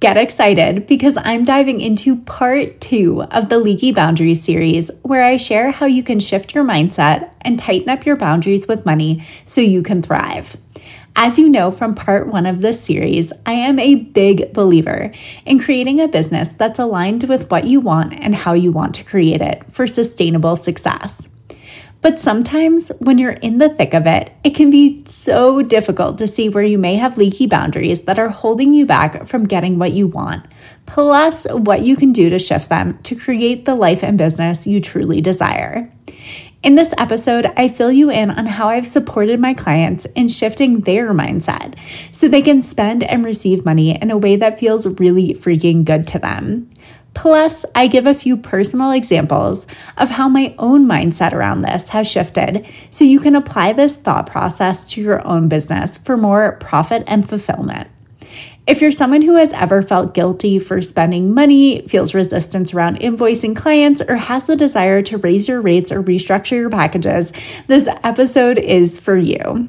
Get excited because I'm diving into part two of the Leaky Boundaries series, where I share how you can shift your mindset and tighten up your boundaries with money so you can thrive. As you know from part one of this series, I am a big believer in creating a business that's aligned with what you want and how you want to create it for sustainable success. But sometimes when you're in the thick of it, it can be so difficult to see where you may have leaky boundaries that are holding you back from getting what you want, plus what you can do to shift them to create the life and business you truly desire. In this episode, I fill you in on how I've supported my clients in shifting their mindset so they can spend and receive money in a way that feels really freaking good to them. Plus, I give a few personal examples of how my own mindset around this has shifted so you can apply this thought process to your own business for more profit and fulfillment. If you're someone who has ever felt guilty for spending money, feels resistance around invoicing clients, or has the desire to raise your rates or restructure your packages, this episode is for you.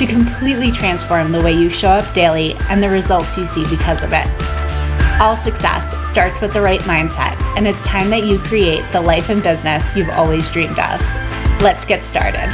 to completely transform the way you show up daily and the results you see because of it. All success starts with the right mindset, and it's time that you create the life and business you've always dreamed of. Let's get started.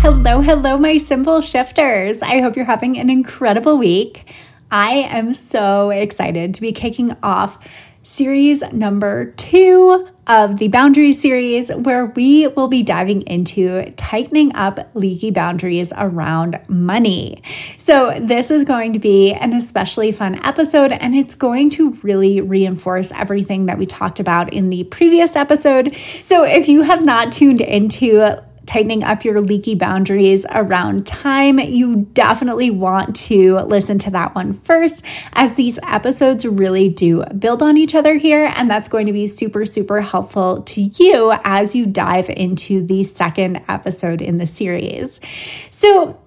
Hello, hello, my simple shifters. I hope you're having an incredible week. I am so excited to be kicking off series number two of the boundaries series, where we will be diving into tightening up leaky boundaries around money. So, this is going to be an especially fun episode, and it's going to really reinforce everything that we talked about in the previous episode. So, if you have not tuned into tightening up your leaky boundaries around time, you definitely want to listen to that one first, as these episodes really do build on each other here. And that's going to be super, super helpful to you as you dive into the second episode in the series. So,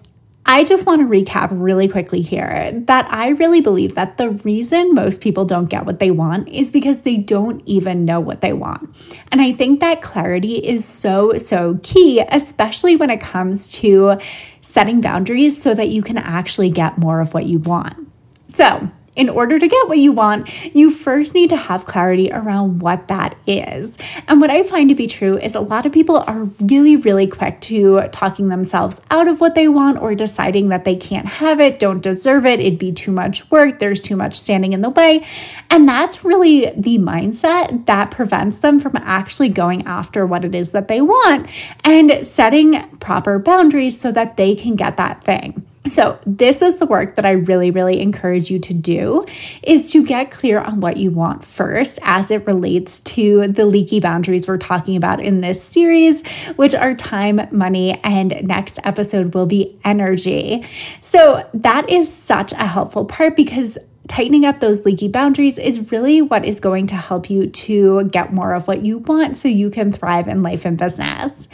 I just want to recap really quickly here that I really believe that the reason most people don't get what they want is because they don't even know what they want. And I think that clarity is so, so key, especially when it comes to setting boundaries so that you can actually get more of what you want. So, in order to get what you want, you first need to have clarity around what that is. And what I find to be true is a lot of people are really, really quick to talking themselves out of what they want or deciding that they can't have it, don't deserve it, it'd be too much work, there's too much standing in the way. And that's really the mindset that prevents them from actually going after what it is that they want and setting proper boundaries so that they can get that thing. So, this is the work that I really, really encourage you to do is to get clear on what you want first as it relates to the leaky boundaries we're talking about in this series, which are time, money, and next episode will be energy. So, that is such a helpful part because tightening up those leaky boundaries is really what is going to help you to get more of what you want so you can thrive in life and business.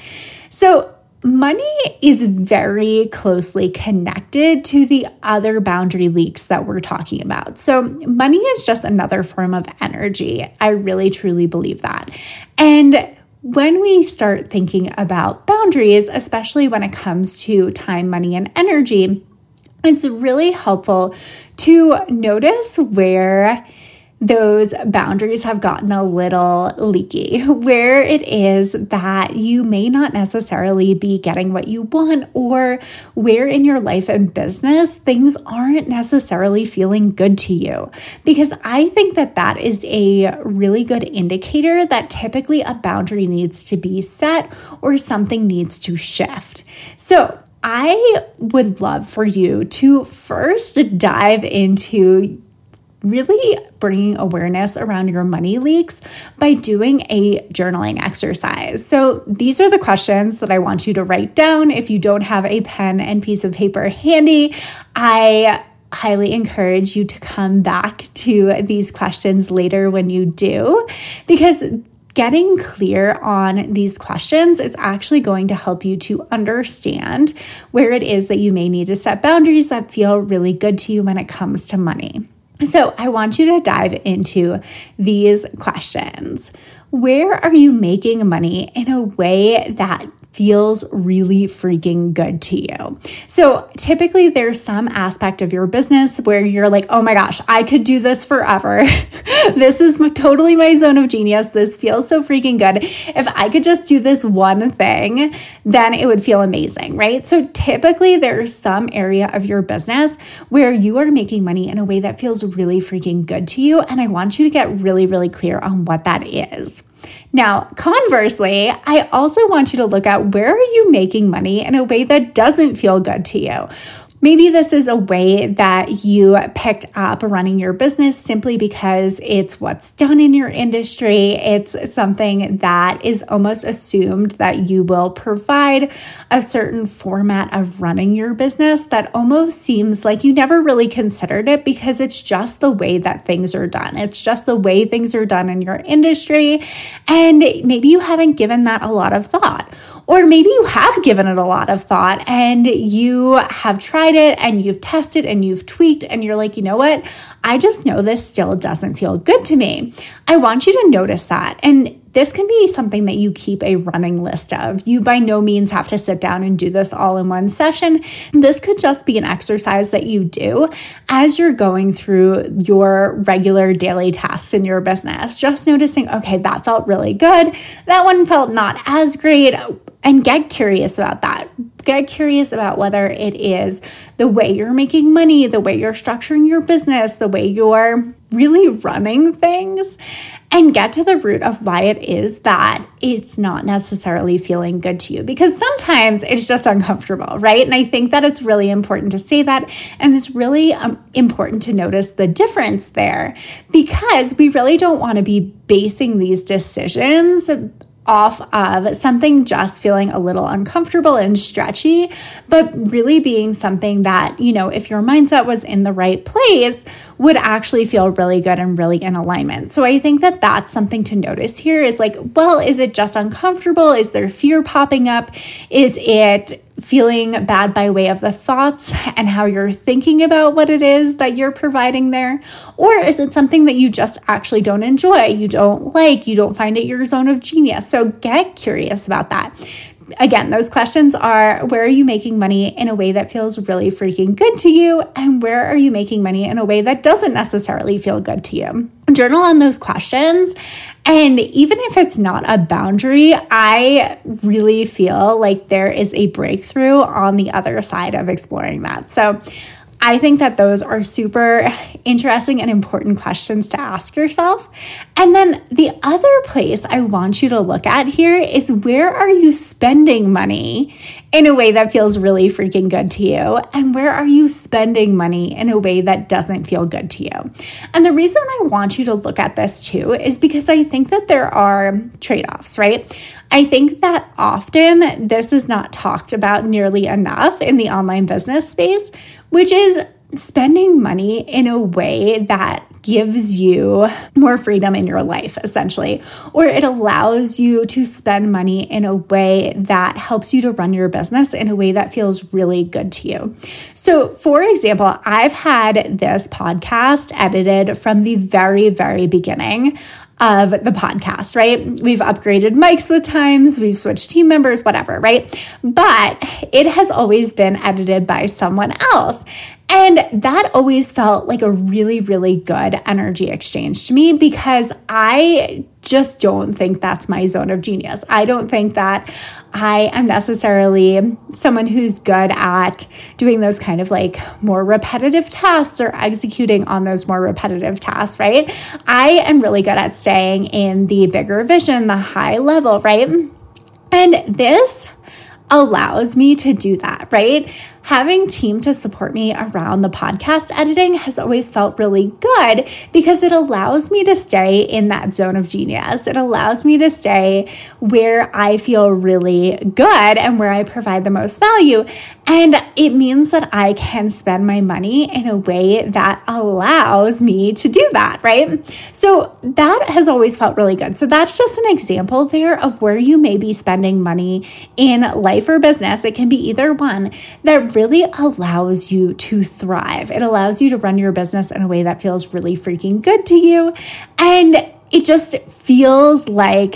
So, money is very closely connected to the other boundary leaks that we're talking about. So, money is just another form of energy. I really truly believe that. And when we start thinking about boundaries, especially when it comes to time, money, and energy, it's really helpful to notice where those boundaries have gotten a little leaky, where it is that you may not necessarily be getting what you want, or where in your life and business things aren't necessarily feeling good to you. Because I think that that is a really good indicator that typically a boundary needs to be set or something needs to shift. So, I would love for you to first dive into really bringing awareness around your money leaks by doing a journaling exercise. So, these are the questions that I want you to write down. If you don't have a pen and piece of paper handy, I highly encourage you to come back to these questions later when you do, because getting clear on these questions is actually going to help you to understand where it is that you may need to set boundaries that feel really good to you when it comes to money. So, I want you to dive into these questions. Where are you making money in a way that feels really freaking good to you. So typically there's some aspect of your business where you're like, oh my gosh, I could do this forever. this is totally my zone of genius. This feels so freaking good. If I could just do this one thing, then it would feel amazing, right? So typically there's some area of your business where you are making money in a way that feels really freaking good to you. And I want you to get really, really clear on what that is. Now, conversely, I also want you to look at where are you making money in a way that doesn't feel good to you? Maybe this is a way that you picked up running your business simply because it's what's done in your industry. It's something that is almost assumed that you will provide a certain format of running your business that almost seems like you never really considered it because it's just the way that things are done. It's just the way things are done in your industry. And maybe you haven't given that a lot of thought. Or maybe you have given it a lot of thought and you have tried it and you've tested and you've tweaked and you're like, you know what? I just know this still doesn't feel good to me. I want you to notice that. And this can be something that you keep a running list of. You by no means have to sit down and do this all in one session. This could just be an exercise that you do as you're going through your regular daily tasks in your business. Just noticing, okay, that felt really good. That one felt not as great. And get curious about that. Get curious about whether it is the way you're making money, the way you're structuring your business, the way you're really running things and get to the root of why it is that it's not necessarily feeling good to you because sometimes it's just uncomfortable, right? And I think that it's really important to say that and it's really um, important to notice the difference there because we really don't want to be basing these decisions off of something just feeling a little uncomfortable and stretchy, but really being something that, you know, if your mindset was in the right place, would actually feel really good and really in alignment. So I think that that's something to notice here is like, well, is it just uncomfortable? Is there fear popping up? Is it feeling bad by way of the thoughts and how you're thinking about what it is that you're providing there? Or is it something that you just actually don't enjoy, you don't like, you don't find it your zone of genius? So get curious about that again, those questions are where are you making money in a way that feels really freaking good to you? And where are you making money in a way that doesn't necessarily feel good to you? Journal on those questions. And even if it's not a boundary, I really feel like there is a breakthrough on the other side of exploring that. So I think that those are super interesting and important questions to ask yourself. And then the other place I want you to look at here is where are you spending money in a way that feels really freaking good to you? And where are you spending money in a way that doesn't feel good to you? And the reason I want you to look at this too is because I think that there are trade offs, right? I think that often this is not talked about nearly enough in the online business space, which is spending money in a way that gives you more freedom in your life, essentially, or it allows you to spend money in a way that helps you to run your business in a way that feels really good to you. So, for example, I've had this podcast edited from the very, very beginning of the podcast, right? We've upgraded mics with times, we've switched team members, whatever, right? But it has always been edited by someone else. And that always felt like a really, really good energy exchange to me because I just don't think that's my zone of genius. I don't think that I am necessarily someone who's good at doing those kind of like more repetitive tasks or executing on those more repetitive tasks, right? I am really good at staying in the bigger vision, the high level, right? And this allows me to do that, right? Having team to support me around the podcast editing has always felt really good because it allows me to stay in that zone of genius. It allows me to stay where I feel really good and where I provide the most value. And it means that I can spend my money in a way that allows me to do that, right? So that has always felt really good. So that's just an example there of where you may be spending money in life or business. It can be either one that really allows you to thrive. It allows you to run your business in a way that feels really freaking good to you. And it just feels like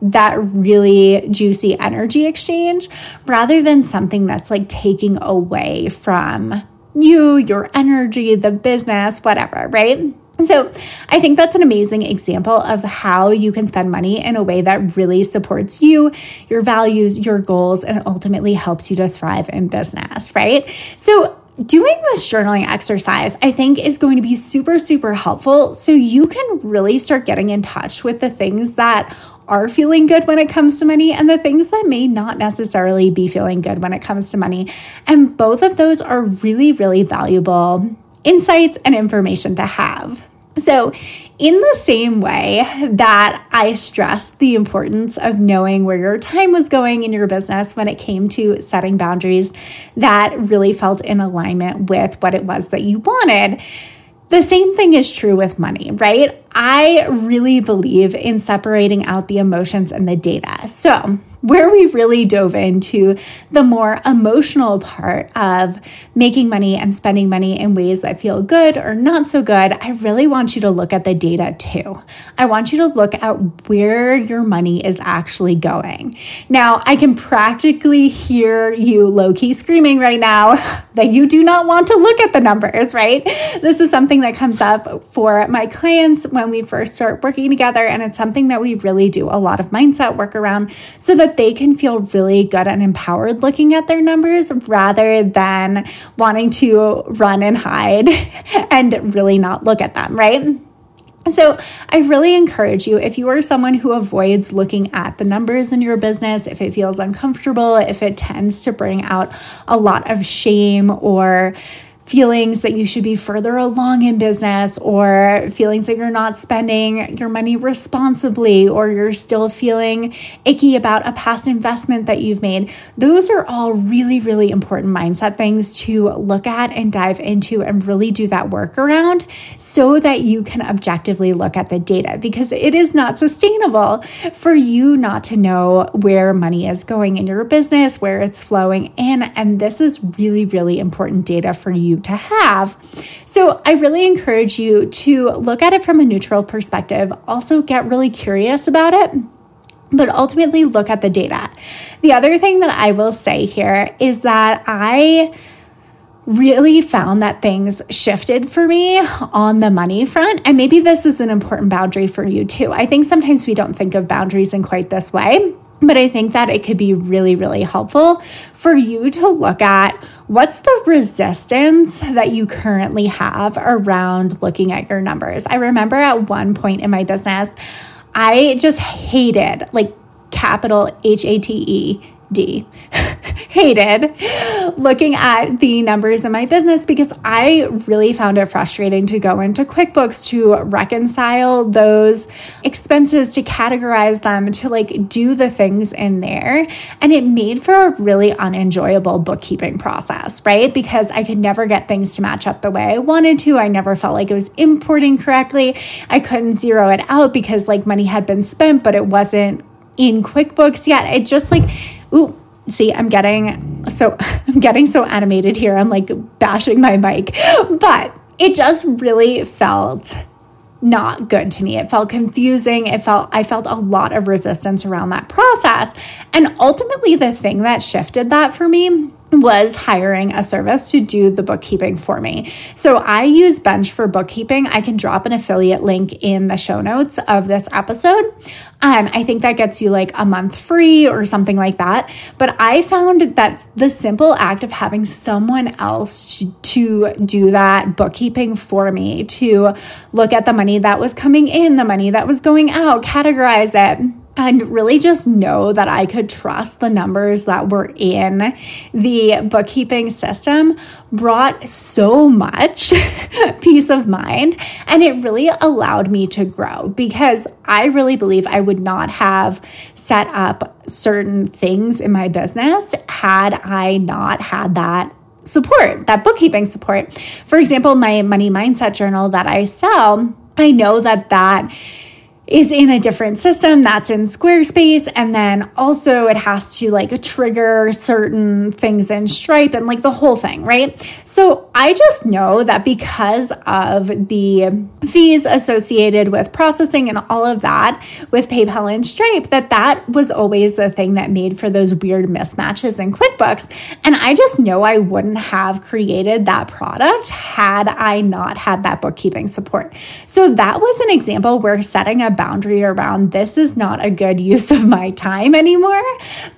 that really juicy energy exchange rather than something that's like taking away from you, your energy, the business, whatever, right? So, I think that's an amazing example of how you can spend money in a way that really supports you, your values, your goals, and ultimately helps you to thrive in business, right? So, doing this journaling exercise, I think, is going to be super, super helpful. So you can really start getting in touch with the things that are feeling good when it comes to money and the things that may not necessarily be feeling good when it comes to money. And both of those are really, really valuable insights and information to have. So, in the same way that I stressed the importance of knowing where your time was going in your business when it came to setting boundaries that really felt in alignment with what it was that you wanted, the same thing is true with money, right? I really believe in separating out the emotions and the data. So, where we really dove into the more emotional part of making money and spending money in ways that feel good or not so good, I really want you to look at the data too. I want you to look at where your money is actually going. Now, I can practically hear you low key screaming right now that you do not want to look at the numbers, right? This is something that comes up for my clients when we first start working together, and it's something that we really do a lot of mindset work around so that they can feel really good and empowered looking at their numbers rather than wanting to run and hide and really not look at them, right? So, I really encourage you if you are someone who avoids looking at the numbers in your business, if it feels uncomfortable, if it tends to bring out a lot of shame or feelings that you should be further along in business or feelings that you're not spending your money responsibly or you're still feeling icky about a past investment that you've made. Those are all really, really important mindset things to look at and dive into and really do that work around so that you can objectively look at the data because it is not sustainable for you not to know where money is going in your business, where it's flowing in. And this is really, really important data for you to have. So I really encourage you to look at it from a neutral perspective, also get really curious about it but ultimately look at the data. The other thing that I will say here is that I really found that things shifted for me on the money front. And maybe this is an important boundary for you too. I think sometimes we don't think of boundaries in quite this way. But I think that it could be really, really helpful for you to look at what's the resistance that you currently have around looking at your numbers. I remember at one point in my business, I just hated, like, capital H A T E D. hated looking at the numbers in my business because I really found it frustrating to go into QuickBooks to reconcile those expenses, to categorize them, to like do the things in there. And it made for a really unenjoyable bookkeeping process, right? Because I could never get things to match up the way I wanted to. I never felt like it was importing correctly. I couldn't zero it out because like money had been spent, but it wasn't in QuickBooks yet. It just like, ooh, see i'm getting so i'm getting so animated here. I'm like bashing my mic. But it just really felt not good to me. It felt confusing. It felt i felt a lot of resistance around that process. And ultimately the thing that shifted that for me was hiring a service to do the bookkeeping for me. So I use Bench for bookkeeping. I can drop an affiliate link in the show notes of this episode. Um, I think that gets you like a month free or something like that. But I found that the simple act of having someone else to, to do that bookkeeping for me, to look at the money that was coming in, the money that was going out, categorize it and really just know that I could trust the numbers that were in the bookkeeping system brought so much peace of mind. And it really allowed me to grow because I really believe I would not have set up certain things in my business had I not had that support, that bookkeeping support. For example, my money mindset journal that I sell, I know that that is in a different system that's in Squarespace. And then also it has to like trigger certain things in Stripe and like the whole thing, right? So I just know that because of the fees associated with processing and all of that with PayPal and Stripe, that that was always the thing that made for those weird mismatches in QuickBooks. And I just know I wouldn't have created that product had I not had that bookkeeping support. So that was an example where setting a boundary around this is not a good use of my time anymore,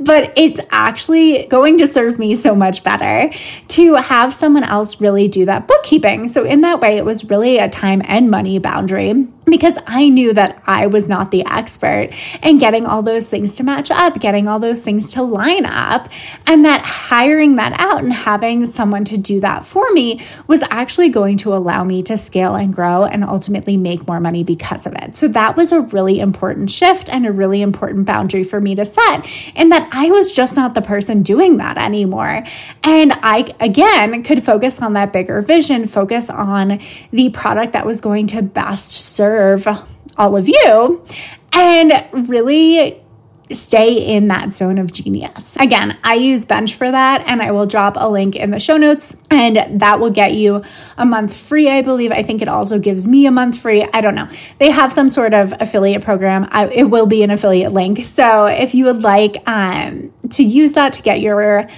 but it's actually going to serve me so much better to have someone else really do that bookkeeping. So, in that way, it was really a time and money boundary because I knew that I was not the expert and getting all those things to match up, getting all those things to line up, and that hiring that out and having someone to do that for me was actually going to allow me to scale and grow and ultimately make more money because of it. So that was a really important shift and a really important boundary for me to set, in that I was just not the person doing that anymore. And I, again, could focus on that bigger vision, focus on the product that was going to best serve all of you, and really stay in that zone of genius. Again, I use Bench for that, and I will drop a link in the show notes, and that will get you a month free, I believe. I think it also gives me a month free. I don't know. They have some sort of affiliate program. I, it will be an affiliate link. So if you would like um, to use that to get your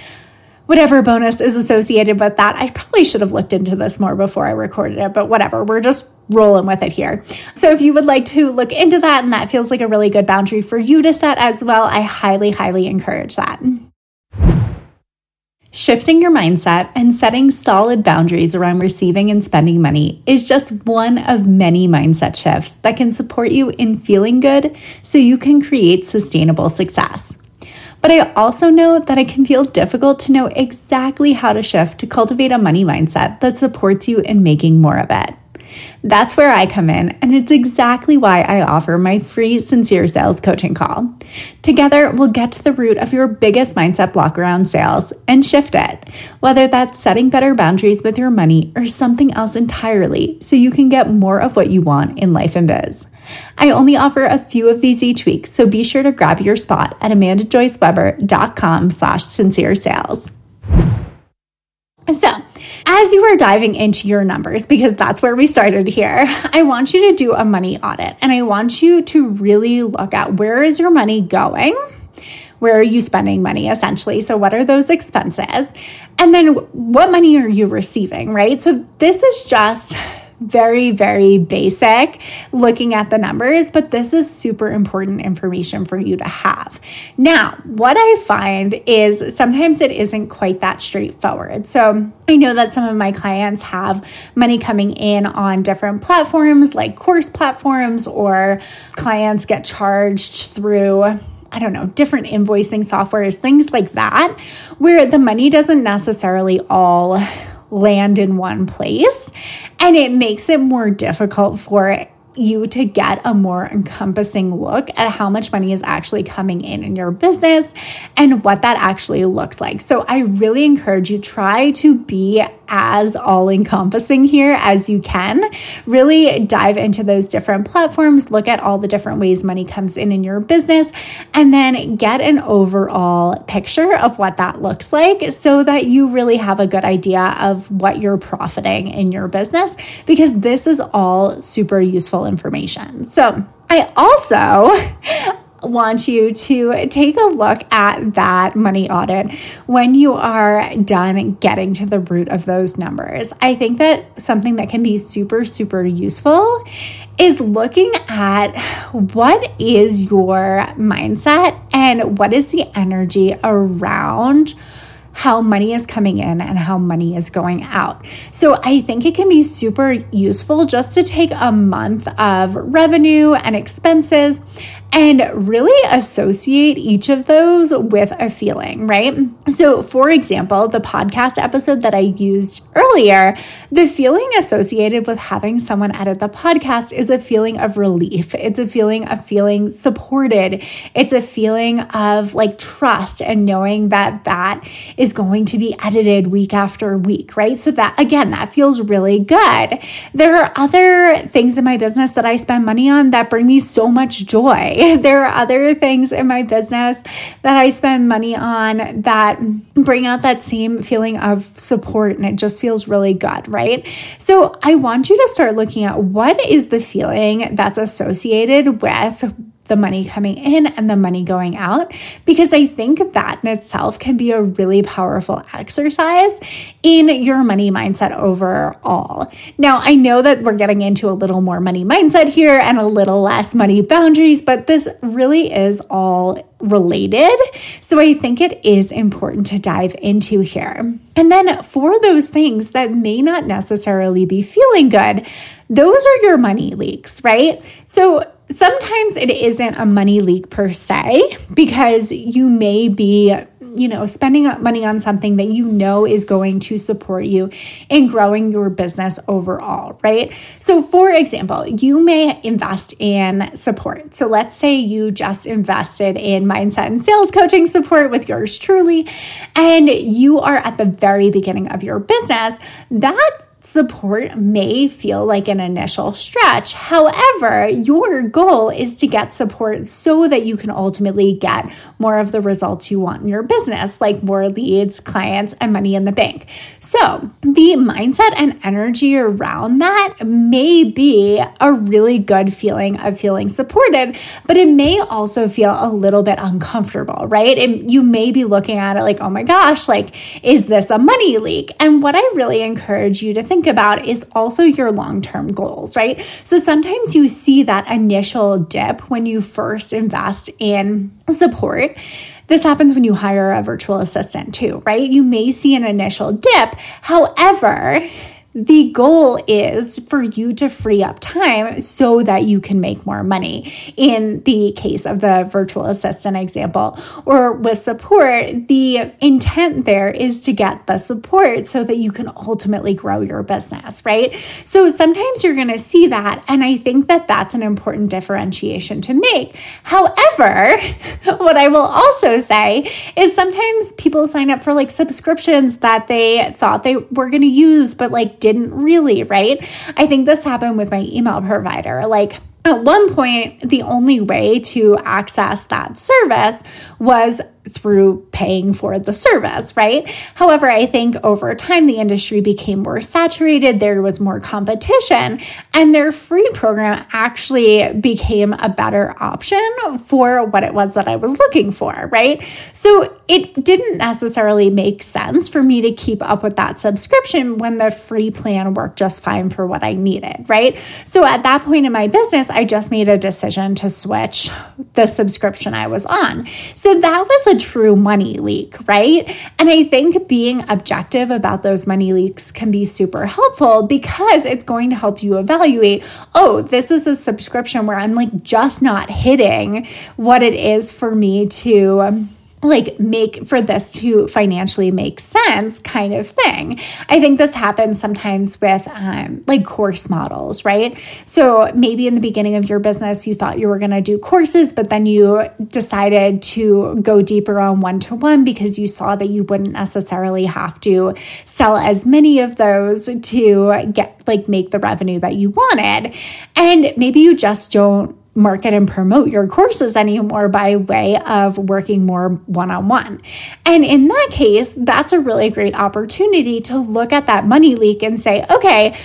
whatever bonus is associated with that. I probably should have looked into this more before I recorded it, but whatever. We're just rolling with it here. So if you would like to look into that and that feels like a really good boundary for you to set as well, I highly, highly encourage that. Shifting your mindset and setting solid boundaries around receiving and spending money is just one of many mindset shifts that can support you in feeling good so you can create sustainable success. But I also know that it can feel difficult to know exactly how to shift to cultivate a money mindset that supports you in making more of it. That's where I come in, and it's exactly why I offer my free Sincere Sales coaching call. Together, we'll get to the root of your biggest mindset block around sales and shift it, whether that's setting better boundaries with your money or something else entirely, so you can get more of what you want in life and biz. I only offer a few of these each week, so be sure to grab your spot at amandajoyceweber.com slash sincere sales. So, as you are diving into your numbers, because that's where we started here, I want you to do a money audit and I want you to really look at where is your money going? Where are you spending money essentially? So, what are those expenses? And then, what money are you receiving, right? So, this is just very, very basic looking at the numbers, but this is super important information for you to have. Now, what I find is sometimes it isn't quite that straightforward. So I know that some of my clients have money coming in on different platforms like course platforms, or clients get charged through I don't know, different invoicing softwares, things like that, where the money doesn't necessarily all land in one place. And it makes it more difficult for you to get a more encompassing look at how much money is actually coming in in your business and what that actually looks like. So I really encourage you try to be as all encompassing here as you can. Really dive into those different platforms, look at all the different ways money comes in in your business, and then get an overall picture of what that looks like so that you really have a good idea of what you're profiting in your business because this is all super useful information. So, I also want you to take a look at that money audit when you are done getting to the root of those numbers. I think that something that can be super, super useful is looking at what is your mindset and what is the energy around how money is coming in and how money is going out. So I think it can be super useful just to take a month of revenue and expenses and really associate each of those with a feeling, right? So, for example, the podcast episode that I used earlier, the feeling associated with having someone edit the podcast is a feeling of relief. It's a feeling of feeling supported. It's a feeling of like trust and knowing that that is going to be edited week after week, right? So, that again, that feels really good. There are other things in my business that I spend money on that bring me so much joy. there are other things in my business that I spend money on that bring out that same feeling of support and it just feels really good, right? So I want you to start looking at what is the feeling that's associated with the money coming in and the money going out because I think that in itself can be a really powerful exercise in your money mindset overall. Now, I know that we're getting into a little more money mindset here and a little less money boundaries, but this really is all related. So I think it is important to dive into here. And then for those things that may not necessarily be feeling good, those are your money leaks, right? So sometimes it isn't a money leak per se because you may be you know spending money on something that you know is going to support you in growing your business overall right? So for example you may invest in support. So let's say you just invested in mindset and sales coaching support with yours truly and you are at the very beginning of your business. That support may feel like an initial stretch. However, your goal is to get support so that you can ultimately get more of the results you want in your business, like more leads, clients, and money in the bank. So, the mindset and energy around that may be a really good feeling of feeling supported, but it may also feel a little bit uncomfortable, right? And you may be looking at it like, oh my gosh, like, is this a money leak? And what I really encourage you to think about is also your long term goals, right? So sometimes you see that initial dip when you first invest in support. This happens when you hire a virtual assistant too, right? You may see an initial dip. However, the goal is for you to free up time so that you can make more money. In the case of the virtual assistant example, or with support, the intent there is to get the support so that you can ultimately grow your business, right? So sometimes you're going to see that. And I think that that's an important differentiation to make. However, what I will also say is sometimes people sign up for like subscriptions that they thought they were going to use, but like didn't really, right? I think this happened with my email provider. Like, at one point, the only way to access that service was through paying for the service, right? However, I think over time the industry became more saturated, there was more competition, and their free program actually became a better option for what it was that I was looking for, right? So it didn't necessarily make sense for me to keep up with that subscription when the free plan worked just fine for what I needed, right? So at that point in my business, I just made a decision to switch the subscription I was on. So that was a true money leak, right? And I think being objective about those money leaks can be super helpful because it's going to help you evaluate oh, this is a subscription where I'm like just not hitting what it is for me to like make for this to financially make sense kind of thing. I think this happens sometimes with um, like course models right? So maybe in the beginning of your business you thought you were going to do courses but then you decided to go deeper on one-to-one because you saw that you wouldn't necessarily have to sell as many of those to get like make the revenue that you wanted. And maybe you just don't market and promote your courses anymore by way of working more one on one. And in that case, that's a really great opportunity to look at that money leak and say, okay,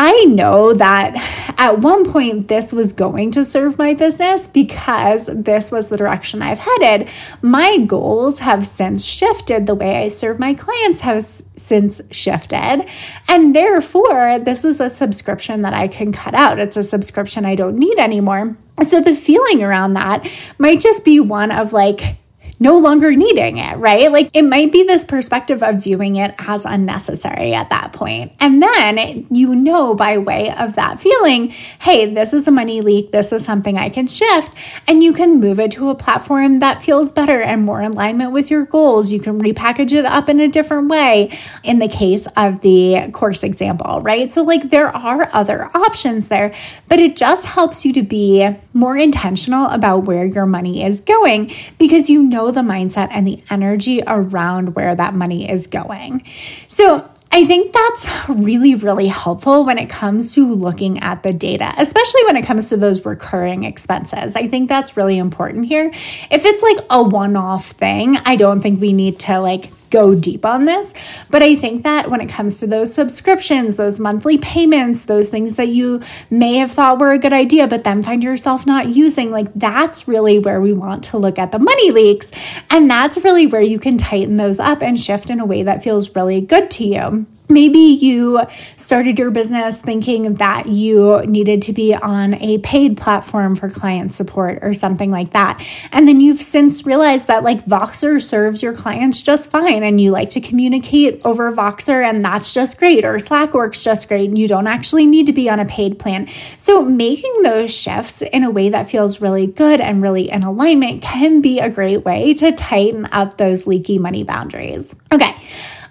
I know that at one point this was going to serve my business because this was the direction I've headed. My goals have since shifted. The way I serve my clients has since shifted. And therefore, this is a subscription that I can cut out. It's a subscription I don't need anymore. So the feeling around that might just be one of like, no longer needing it, right? Like it might be this perspective of viewing it as unnecessary at that point. And then you know by way of that feeling, hey, this is a money leak. This is something I can shift. And you can move it to a platform that feels better and more in alignment with your goals. You can repackage it up in a different way in the case of the course example, right? So, like, there are other options there, but it just helps you to be more intentional about where your money is going because you the mindset and the energy around where that money is going. So, I think that's really, really helpful when it comes to looking at the data, especially when it comes to those recurring expenses. I think that's really important here. If it's like a one off thing, I don't think we need to like go deep on this. But I think that when it comes to those subscriptions, those monthly payments, those things that you may have thought were a good idea, but then find yourself not using, like that's really where we want to look at the money leaks. And that's really where you can tighten those up and shift in a way that feels really good to you. Maybe you started your business thinking that you needed to be on a paid platform for client support or something like that. And then you've since realized that like Voxer serves your clients just fine and you like to communicate over Voxer and that's just great or Slack works just great and you don't actually need to be on a paid plan. So making those shifts in a way that feels really good and really in alignment can be a great way to tighten up those leaky money boundaries. Okay.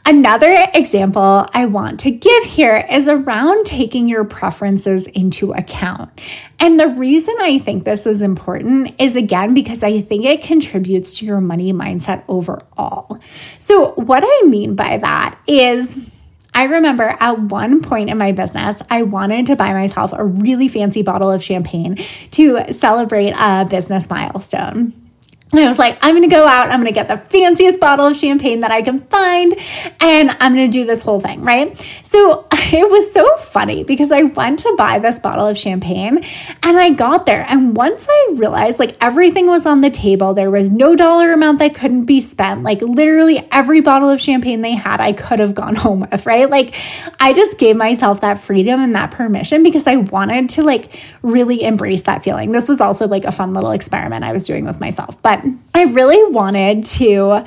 Another example I want to give here is around taking your preferences into account. And the reason I think this is important is again because I think it contributes to your money mindset overall. So, what I mean by that is, I remember at one point in my business, I wanted to buy myself a really fancy bottle of champagne to celebrate a business milestone. And I was like, I'm gonna go out, I'm gonna get the fanciest bottle of champagne that I can find, and I'm gonna do this whole thing, right? So it was so funny because I went to buy this bottle of champagne and I got there. And once I realized like everything was on the table, there was no dollar amount that couldn't be spent. Like literally every bottle of champagne they had, I could have gone home with, right? Like I just gave myself that freedom and that permission because I wanted to like really embrace that feeling. This was also like a fun little experiment I was doing with myself. But I really wanted to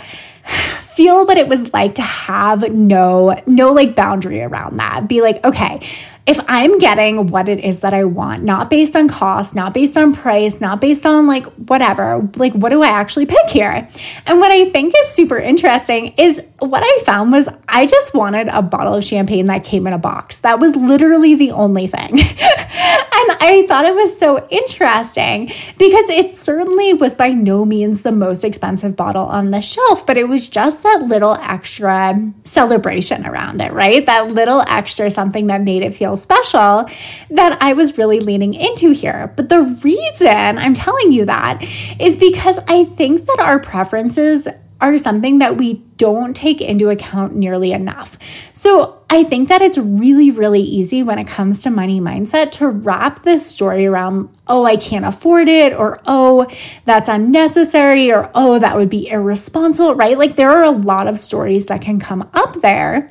feel what it was like to have no no like boundary around that. Be like, okay, if I'm getting what it is that I want, not based on cost, not based on price, not based on like whatever, like what do I actually pick here? And what I think is super interesting is what I found was I just wanted a bottle of champagne that came in a box. That was literally the only thing. and I thought it was so interesting because it certainly was by no means the most expensive bottle on the shelf, but it was just that little extra celebration around it, right? That little extra something that made it feel special that I was really leaning into here. But the reason I'm telling you that is because I think that our preferences are something that we don't take into account nearly enough. So I think that it's really, really easy when it comes to money mindset to wrap this story around, oh, I can't afford it, or oh, that's unnecessary, or oh, that would be irresponsible, right? Like there are a lot of stories that can come up there.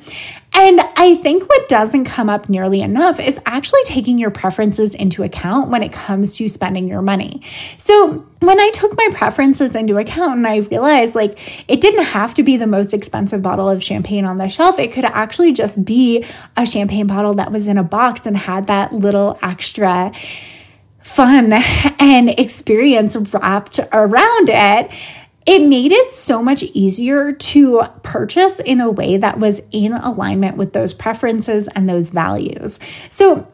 And I think what doesn't come up nearly enough is actually taking your preferences into account when it comes to spending your money. So, when I took my preferences into account and I realized like it didn't have to be the most expensive bottle of champagne on the shelf, it could actually just be a champagne bottle that was in a box and had that little extra fun and experience wrapped around it it made it so much easier to purchase in a way that was in alignment with those preferences and those values. So,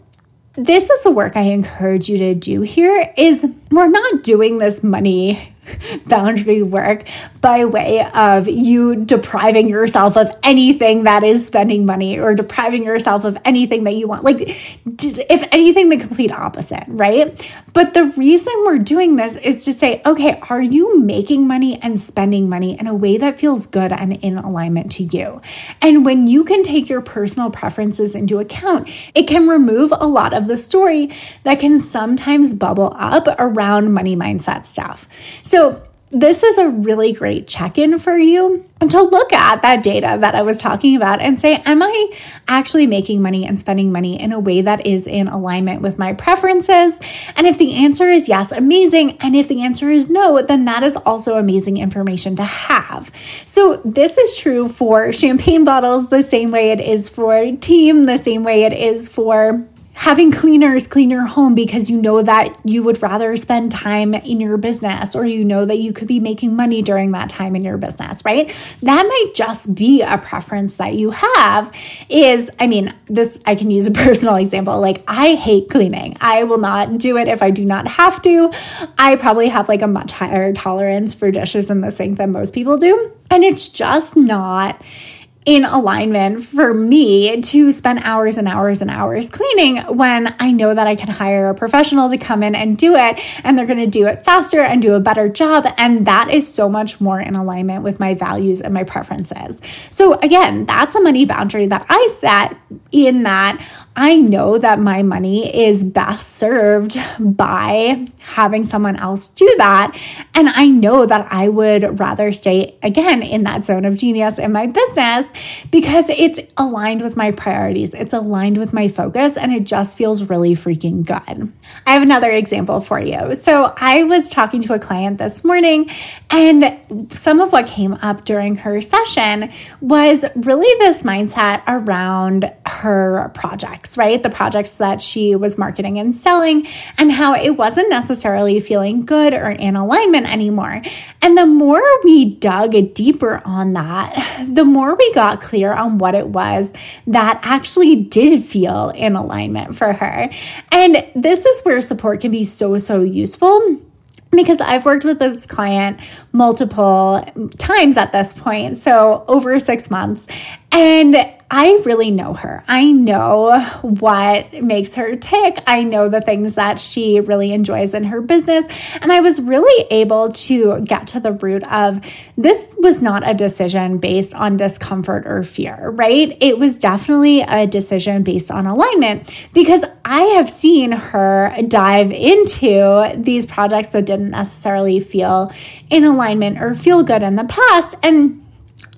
this is the work I encourage you to do here is we're not doing this money boundary work by way of you depriving yourself of anything that is spending money or depriving yourself of anything that you want. Like, if anything, the complete opposite, right? But the reason we're doing this is to say, okay, are you making money and spending money in a way that feels good and in alignment to you? And when you can take your personal preferences into account, it can remove a lot of the story that can sometimes bubble up around money mindset stuff. So, this is a really great check in for you to look at that data that I was talking about and say, Am I actually making money and spending money in a way that is in alignment with my preferences? And if the answer is yes, amazing. And if the answer is no, then that is also amazing information to have. So, this is true for champagne bottles the same way it is for team, the same way it is for having cleaners clean your home because you know that you would rather spend time in your business or you know that you could be making money during that time in your business, right? That might just be a preference that you have is I mean, this I can use a personal example. Like I hate cleaning. I will not do it if I do not have to. I probably have like a much higher tolerance for dishes in the sink than most people do. And it's just not in alignment for me to spend hours and hours and hours cleaning when I know that I can hire a professional to come in and do it and they're going to do it faster and do a better job. And that is so much more in alignment with my values and my preferences. So, again, that's a money boundary that I set in that I know that my money is best served by having someone else do that. And I know that I would rather stay again in that zone of genius in my business because it's aligned with my priorities, it's aligned with my focus, and it just feels really freaking good. I have another example for you. So I was talking to a client this morning, and some of what came up during her session was really this mindset around her project right? The projects that she was marketing and selling, and how it wasn't necessarily feeling good or in alignment anymore. And the more we dug deeper on that, the more we got clear on what it was that actually did feel in alignment for her. And this is where support can be so, so useful because I've worked with this client multiple times at this point, so over six months. And I really know her. I know what makes her tick. I know the things that she really enjoys in her business. And I was really able to get to the root of this was not a decision based on discomfort or fear, right? It was definitely a decision based on alignment because I have seen her dive into these projects that didn't necessarily feel in alignment or feel good in the past. And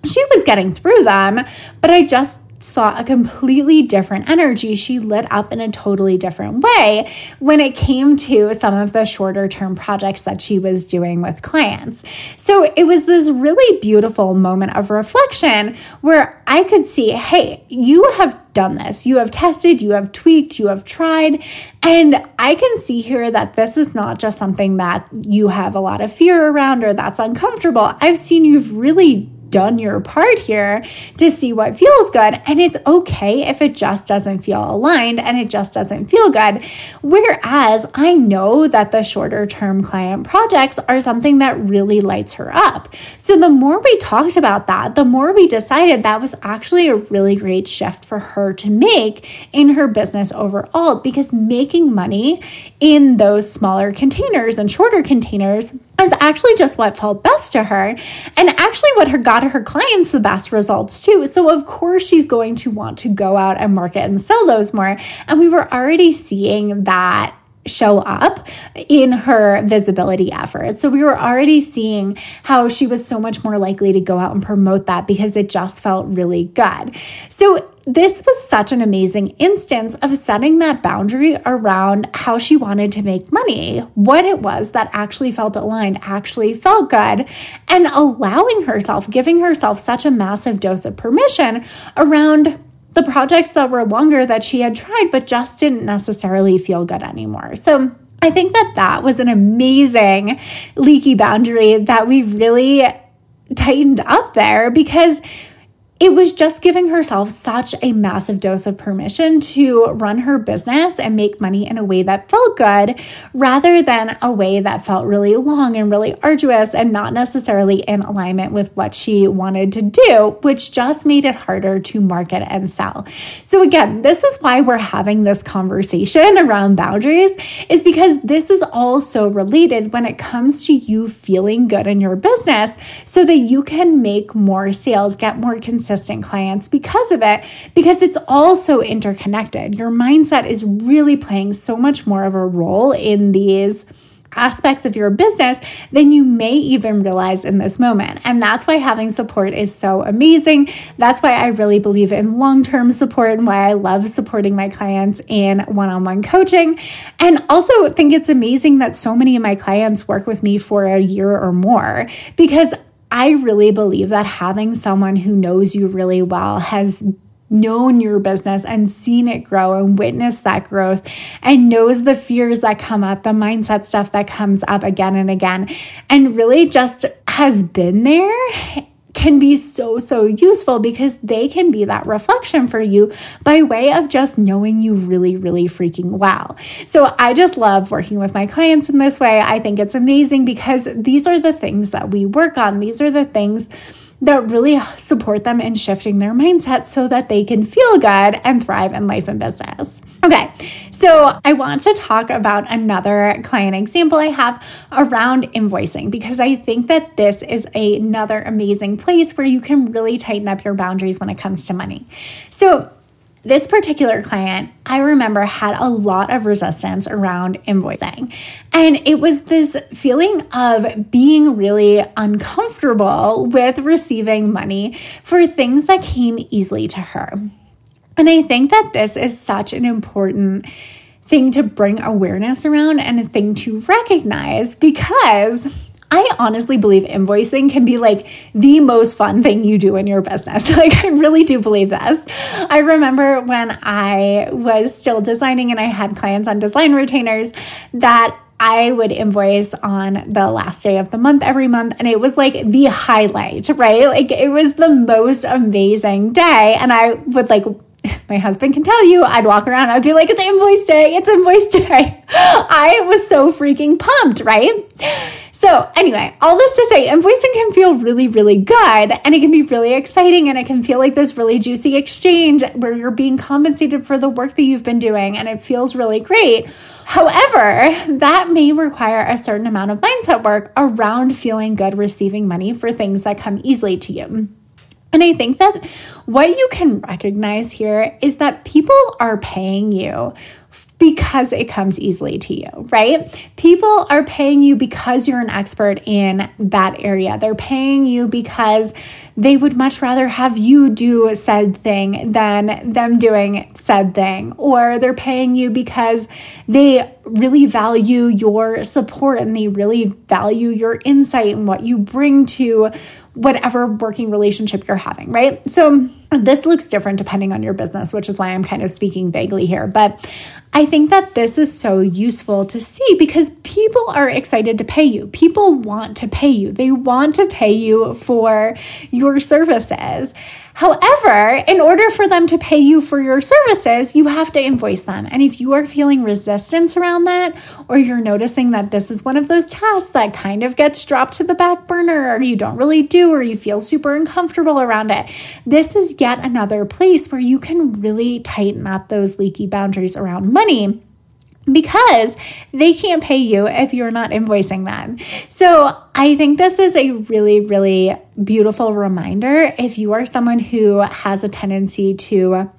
she was getting through them, but I just saw a completely different energy. She lit up in a totally different way when it came to some of the shorter term projects that she was doing with clients. So it was this really beautiful moment of reflection where I could see hey, you have done this. You have tested, you have tweaked, you have tried. And I can see here that this is not just something that you have a lot of fear around or that's uncomfortable. I've seen you've really done your part here to see what feels good. And it's okay if it just doesn't feel aligned and it just doesn't feel good. Whereas I know that the shorter term client projects are something that really lights her up. So the more we talked about that, the more we decided that was actually a really great shift for her to make in her business overall because making money in those smaller containers and shorter containers is actually just what felt best to her and actually what her got her clients the best results too. So of course she's going to want to go out and market and sell those more. And we were already seeing that show up in her visibility efforts. So we were already seeing how she was so much more likely to go out and promote that because it just felt really good. So this was such an amazing instance of setting that boundary around how she wanted to make money, what it was that actually felt aligned, actually felt good, and allowing herself, giving herself such a massive dose of permission around the projects that were longer that she had tried but just didn't necessarily feel good anymore. So, I think that that was an amazing leaky boundary that we really tightened up there because it was just giving herself such a massive dose of permission to run her business and make money in a way that felt good rather than a way that felt really long and really arduous and not necessarily in alignment with what she wanted to do, which just made it harder to market and sell. So, again, this is why we're having this conversation around boundaries, is because this is all so related when it comes to you feeling good in your business so that you can make more sales, get more consistent consistent clients because of it, because it's all so interconnected. Your mindset is really playing so much more of a role in these aspects of your business than you may even realize in this moment. And that's why having support is so amazing. That's why I really believe in long term support and why I love supporting my clients in one on one coaching. And also think it's amazing that so many of my clients work with me for a year or more because I really believe that having someone who knows you really well has known your business and seen it grow and witnessed that growth and knows the fears that come up, the mindset stuff that comes up again and again, and really just has been there can be so, so useful because they can be that reflection for you by way of just knowing you really, really freaking well. So I just love working with my clients in this way. I think it's amazing because these are the things that we work on. These are the things that really support them in shifting their mindset so that they can feel good and thrive in life and business. Okay, so I want to talk about another client example I have around invoicing because I think that this is another amazing place where you can really tighten up your boundaries when it comes to money. So, this particular client, I remember, had a lot of resistance around invoicing. And it was this feeling of being really uncomfortable with receiving money for things that came easily to her. And I think that this is such an important thing to bring awareness around and a thing to recognize because I honestly believe invoicing can be like the most fun thing you do in your business. Like, I really do believe this. I remember when I was still designing and I had clients on design retainers that I would invoice on the last day of the month every month. And it was like the highlight, right? Like, it was the most amazing day. And I would like, my husband can tell you, I'd walk around, I'd be like, it's invoice day, it's invoice day. I was so freaking pumped, right? So, anyway, all this to say, invoicing can feel really, really good and it can be really exciting and it can feel like this really juicy exchange where you're being compensated for the work that you've been doing and it feels really great. However, that may require a certain amount of mindset work around feeling good receiving money for things that come easily to you. And I think that what you can recognize here is that people are paying you because it comes easily to you, right? People are paying you because you're an expert in that area. They're paying you because they would much rather have you do said thing than them doing said thing. Or they're paying you because they really value your support and they really value your insight and what you bring to whatever working relationship you're having, right? So this looks different depending on your business, which is why I'm kind of speaking vaguely here. But I think that this is so useful to see because people are excited to pay you. People want to pay you. They want to pay you for your services. However, in order for them to pay you for your services, you have to invoice them. And if you are feeling resistance around that, or you're noticing that this is one of those tasks that kind of gets dropped to the back burner, or you don't really do, or you feel super uncomfortable around it, this is yet another place where you can really tighten up those leaky boundaries around money because they can't pay you if you're not invoicing them. So I think this is a really, really beautiful reminder. If you are someone who has a tendency to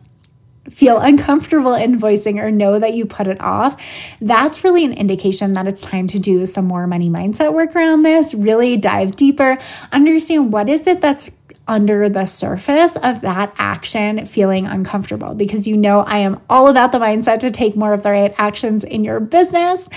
feel uncomfortable invoicing or know that you put it off, that's really an indication that it's time to do some more money mindset work around this, really dive deeper, understand what is it that's under the surface of that action feeling uncomfortable because you know I am all about the mindset to take more of the right actions in your business.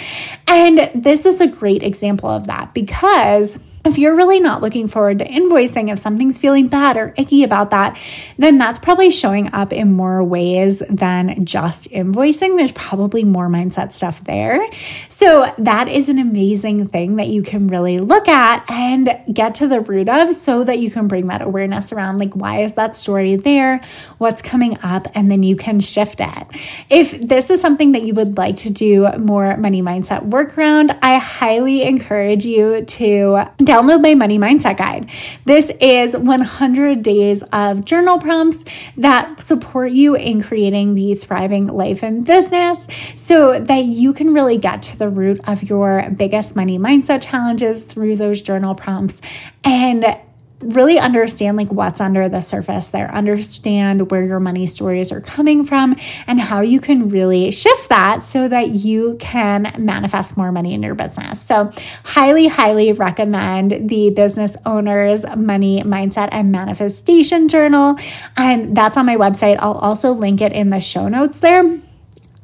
And this is a great example of that because if you're really not looking forward to invoicing, if something's feeling bad or icky about that, then that's probably showing up in more ways than just invoicing. There's probably more mindset stuff there. So, that is an amazing thing that you can really look at and get to the root of so that you can bring that awareness around like, why is that story there? What's coming up? And then you can shift it. If this is something that you would like to do more money mindset work around, I highly encourage you to download my money mindset guide. This is 100 days of journal prompts that support you in creating the thriving life and business so that you can really get to the root of your biggest money mindset challenges through those journal prompts and really understand like what's under the surface there, understand where your money stories are coming from and how you can really shift that so that you can manifest more money in your business. So, highly, highly recommend the Business Owners Money Mindset and Manifestation Journal. And that's on my website. I'll also link it in the show notes there.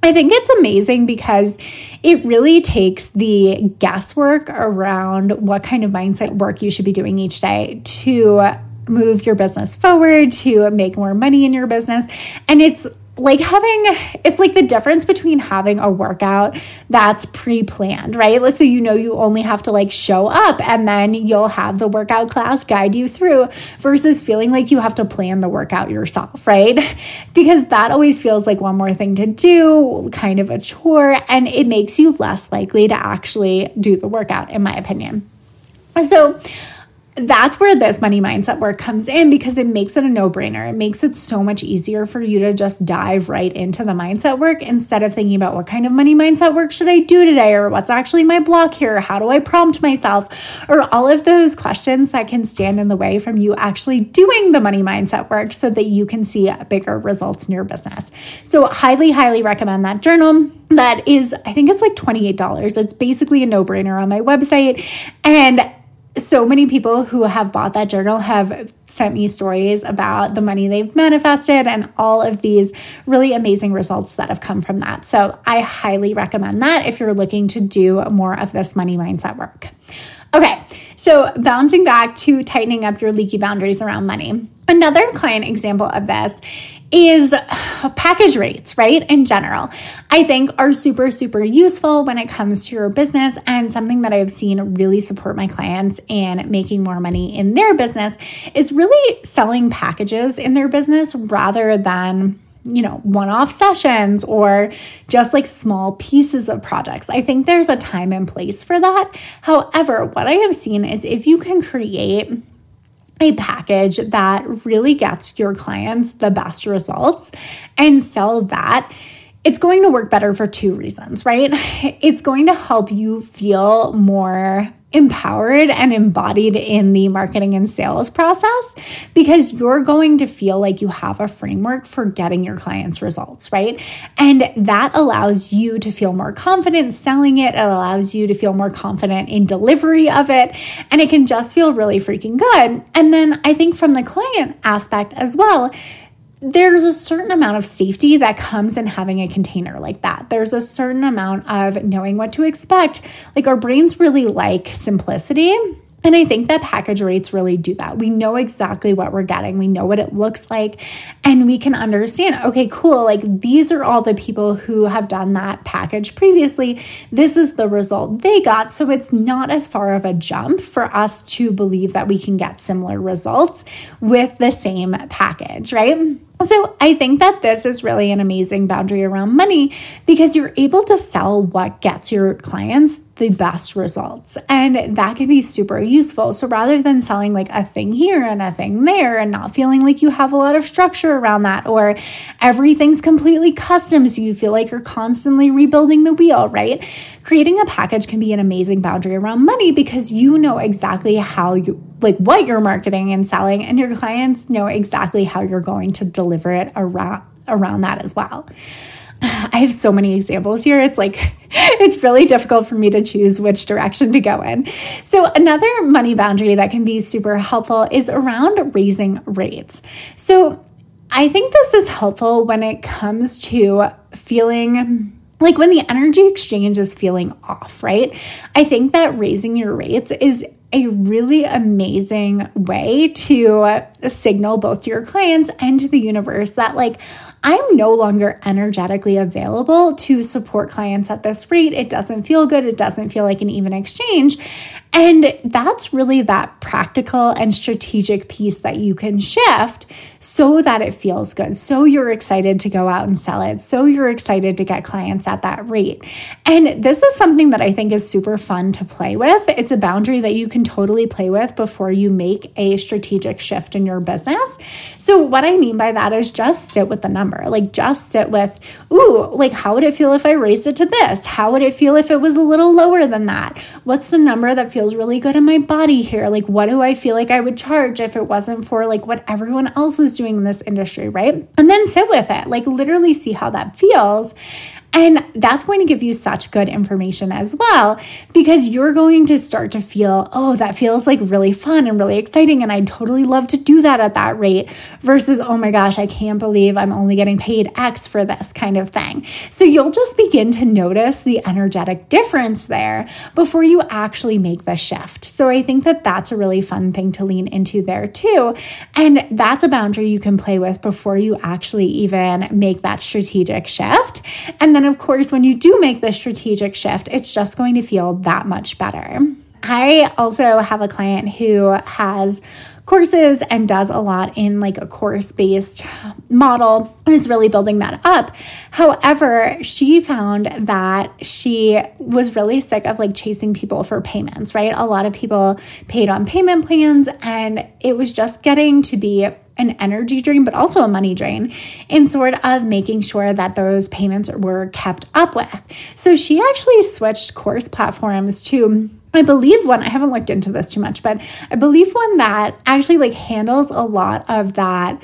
I think it's amazing because it really takes the guesswork around what kind of mindset work you should be doing each day to move your business forward, to make more money in your business. And it's like having it's like the difference between having a workout that's pre-planned right? So you know you only have to like show up and then you'll have the workout class guide you through versus feeling like you have to plan the workout yourself right? Because that always feels like one more thing to do kind of a chore and it makes you less likely to actually do the workout in my opinion. So that's where this money mindset work comes in because it makes it a no brainer. It makes it so much easier for you to just dive right into the mindset work instead of thinking about what kind of money mindset work should I do today or what's actually my block here? How do I prompt myself? Or all of those questions that can stand in the way from you actually doing the money mindset work so that you can see bigger results in your business. So, highly, highly recommend that journal. That is, I think it's like $28. It's basically a no brainer on my website. And so many people who have bought that journal have sent me stories about the money they've manifested and all of these really amazing results that have come from that. So I highly recommend that if you're looking to do more of this money mindset work. Okay, so bouncing back to tightening up your leaky boundaries around money. Another client example of this is package rates, right? In general, I think are super, super useful when it comes to your business and something that I've seen really support my clients in making more money in their business is really selling packages in their business rather than you know, one off sessions or just like small pieces of projects. I think there's a time and place for that. However, what I have seen is if you can create a package that really gets your clients the best results and sell that, it's going to work better for two reasons, right? It's going to help you feel more empowered and embodied in the marketing and sales process because you're going to feel like you have a framework for getting your clients results, right? And that allows you to feel more confident selling it. It allows you to feel more confident in delivery of it. And it can just feel really freaking good. And then I think from the client aspect as well, there's a certain amount of safety that comes in having a container like that. There's a certain amount of knowing what to expect. Like our brains really like simplicity. And I think that package rates really do that. We know exactly what we're getting, we know what it looks like, and we can understand okay, cool, like these are all the people who have done that package previously. This is the result they got. So it's not as far of a jump for us to believe that we can get similar results with the same package, right? So, I think that this is really an amazing boundary around money because you're able to sell what gets your clients the best results. And that can be super useful. So, rather than selling like a thing here and a thing there and not feeling like you have a lot of structure around that or everything's completely custom, so you feel like you're constantly rebuilding the wheel, right? Creating a package can be an amazing boundary around money because you know exactly how you like what you're marketing and selling, and your clients know exactly how you're going to deliver it around around that as well. I have so many examples here. It's like, it's really difficult for me to choose which direction to go in. So, another money boundary that can be super helpful is around raising rates. So, I think this is helpful when it comes to feeling like when the energy exchange is feeling off, right? I think that raising your rates is a really amazing way to signal both to your clients and to the universe that, like, I'm no longer energetically available to support clients at this rate. It doesn't feel good. It doesn't feel like an even exchange. And that's really that practical and strategic piece that you can shift so that it feels good. So you're excited to go out and sell it. So you're excited to get clients at that rate. And this is something that I think is super fun to play with. It's a boundary that you can totally play with before you make a strategic shift in your business. So, what I mean by that is just sit with the number. Like, just sit with, ooh, like, how would it feel if I raised it to this? How would it feel if it was a little lower than that? What's the number that feels feels really good in my body here. Like, what do I feel like I would charge if it wasn't for like what everyone else was doing in this industry, right? And then sit with it, like, literally see how that feels. And that's going to give you such good information as well because you're going to start to feel, oh, that feels like really fun and really exciting. And I'd totally love to do that at that rate versus, oh my gosh, I can't believe I'm only getting paid X for this kind of thing. So you'll just begin to notice the energetic difference there before you actually make the shift. So I think that that's a really fun thing to lean into there too. And that's a boundary you can play with before you actually even make that strategic shift. And then, of course, when you do make the strategic shift, it's just going to feel that much better. I also have a client who has courses and does a lot in like a course based model and is really building that up. However, she found that she was really sick of like chasing people for payments, right? A lot of people paid on payment plans and it was just getting to be an energy drain, but also a money drain in sort of making sure that those payments were kept up with. So she actually switched course platforms to I believe one, I haven't looked into this too much, but I believe one that actually like handles a lot of that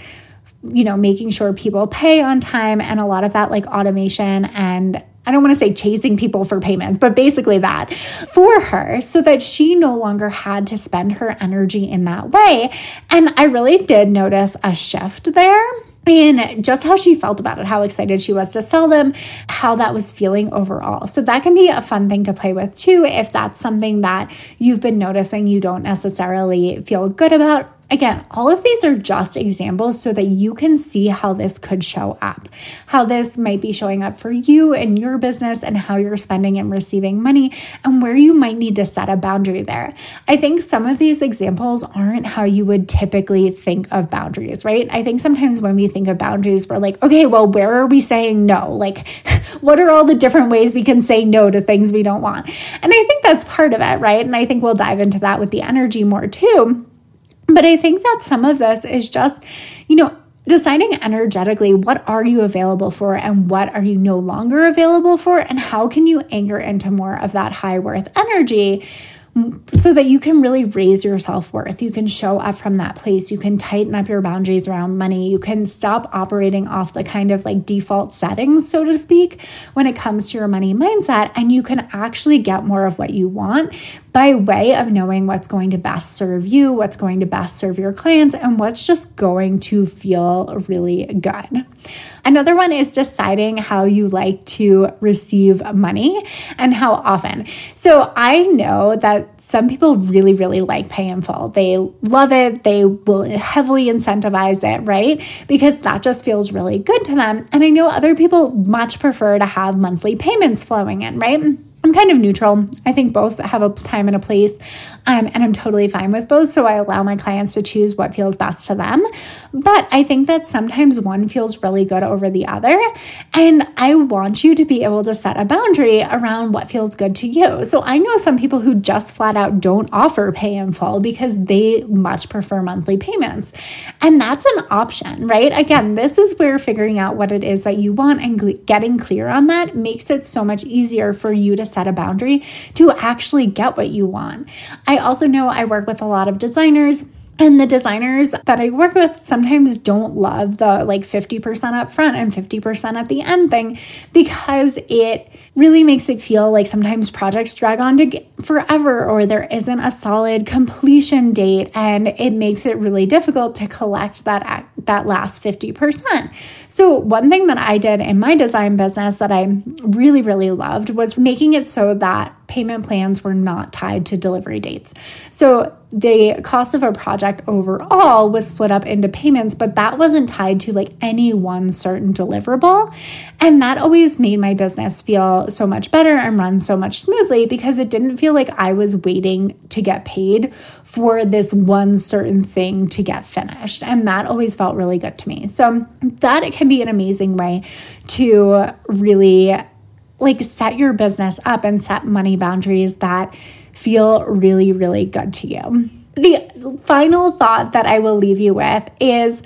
you know, making sure people pay on time and a lot of that like automation and I don't want to say chasing people for payments, but basically that for her so that she no longer had to spend her energy in that way. And I really did notice a shift there and just how she felt about it, how excited she was to sell them, how that was feeling overall. So, that can be a fun thing to play with too, if that's something that you've been noticing you don't necessarily feel good about. Again, all of these are just examples so that you can see how this could show up, how this might be showing up for you and your business, and how you're spending and receiving money, and where you might need to set a boundary there. I think some of these examples aren't how you would typically think of boundaries, right? I think sometimes when we think of boundaries, we're like, okay, well, where are we saying no? Like, what are all the different ways we can say no to things we don't want? And I think that's part of it, right? And I think we'll dive into that with the energy more too. But I think that some of this is just, you know, deciding energetically what are you available for and what are you no longer available for and how can you anchor into more of that high worth energy so that you can really raise your self worth. You can show up from that place. You can tighten up your boundaries around money. You can stop operating off the kind of like default settings, so to speak, when it comes to your money mindset. And you can actually get more of what you want by way of knowing what's going to best serve you, what's going to best serve your clients, and what's just going to feel really good. Another one is deciding how you like to receive money and how often. So I know that some people really, really like pay in full. They love it. They will heavily incentivize it, right? Because that just feels really good to them. And I know other people much prefer to have monthly payments flowing in, right? I'm kind of neutral. I think both have a time and a place, um, and I'm totally fine with both. So I allow my clients to choose what feels best to them. But I think that sometimes one feels really good over the other. And I want you to be able to set a boundary around what feels good to you. So I know some people who just flat out don't offer pay in full because they much prefer monthly payments. And that's an option, right? Again, this is where figuring out what it is that you want and getting clear on that makes it so much easier for you to set a boundary to actually get what you want. I also know I work with a lot of designers. And the designers that I work with sometimes don't love the like 50% up front and 50% at the end thing because it really makes it feel like sometimes projects drag on to forever or there isn't a solid completion date and it makes it really difficult to collect that that last 50%. So one thing that I did in my design business that I really really loved was making it so that payment plans were not tied to delivery dates. So the cost of a project overall was split up into payments, but that wasn't tied to like any one certain deliverable. And that always made my business feel so much better and run so much smoothly because it didn't feel like I was waiting to get paid for this one certain thing to get finished. And that always felt really good to me. So that can be an amazing way to really like set your business up and set money boundaries that feel really, really good to you. The final thought that I will leave you with is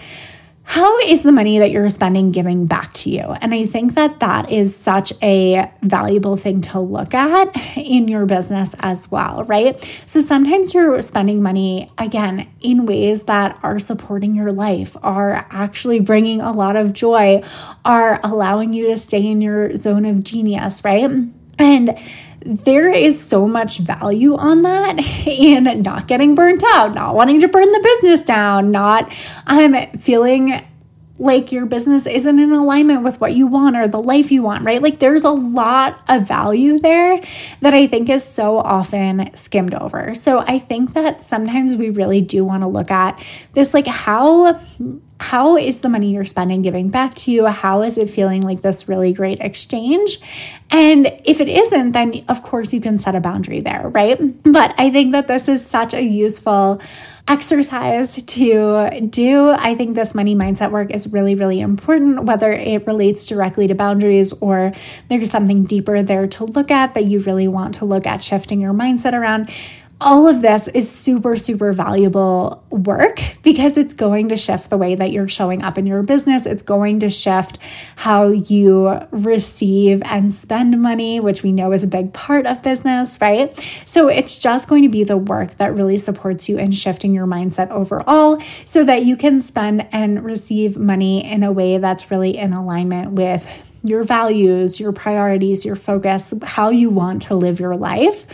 how is the money that you're spending giving back to you? And I think that that is such a valuable thing to look at in your business as well, right? So sometimes you're spending money again in ways that are supporting your life, are actually bringing a lot of joy, are allowing you to stay in your zone of genius, right? And there is so much value on that in not getting burnt out, not wanting to burn the business down, not um, feeling like your business isn't in alignment with what you want or the life you want, right? Like there's a lot of value there that I think is so often skimmed over. So I think that sometimes we really do want to look at this like how how is the money you're spending giving back to you? How is it feeling like this really great exchange? And if it isn't, then of course you can set a boundary there, right? But I think that this is such a useful exercise to do. I think this money mindset work is really, really important, whether it relates directly to boundaries or there's something deeper there to look at that you really want to look at shifting your mindset around all of this is super, super valuable work because it's going to shift the way that you're showing up in your business. It's going to shift how you receive and spend money, which we know is a big part of business, right? So it's just going to be the work that really supports you in shifting your mindset overall so that you can spend and receive money in a way that's really in alignment with your values, your priorities, your focus, how you want to live your life.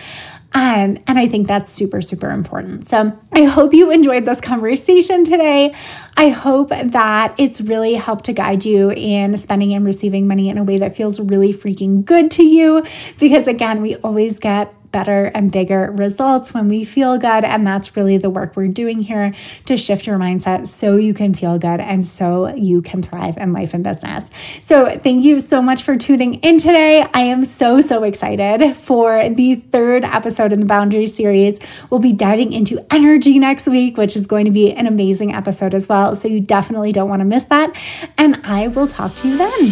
Um, and I think that's super, super important. So I hope you enjoyed this conversation today. I hope that it's really helped to guide you in spending and receiving money in a way that feels really freaking good to you. Because again, we always get better and bigger results when we feel good. And that's really the work we're doing here to shift your mindset so you can feel good and so you can thrive in life and business. So, thank you so much for tuning in today. I am so, so excited for the third episode in the Boundary series. We'll be diving into energy next week, which is going to be an amazing episode as well. So, you definitely don't want to miss that. And I will talk to you then.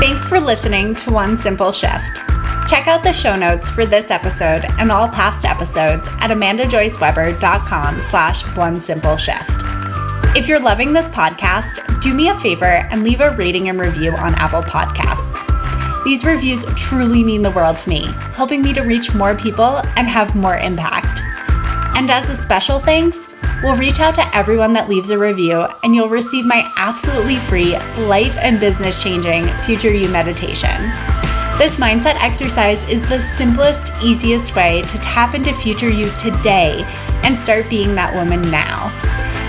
Thanks for listening to One Simple Shift. Check out the show notes for this episode and all past episodes at amandajoyceweber.com slash one simple shift. If you're loving this podcast, do me a favor and leave a rating and review on Apple Podcasts. These reviews truly mean the world to me, helping me to reach more people and have more impact. And as a special thanks, we'll reach out to everyone that leaves a review and you'll receive my absolutely free life and business changing Future You meditation. This mindset exercise is the simplest, easiest way to tap into future you today and start being that woman now.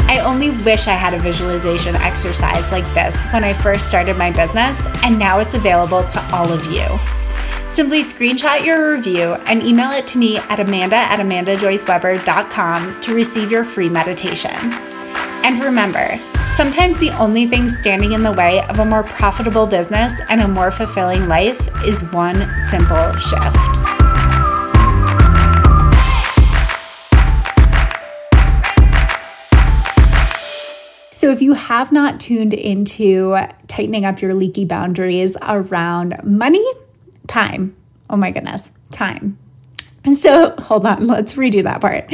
I only wish I had a visualization exercise like this when I first started my business, and now it's available to all of you. Simply screenshot your review and email it to me at amanda at amandajoyceweber.com to receive your free meditation. And remember, Sometimes the only thing standing in the way of a more profitable business and a more fulfilling life is one simple shift. So, if you have not tuned into tightening up your leaky boundaries around money, time, oh my goodness, time. And so, hold on, let's redo that part.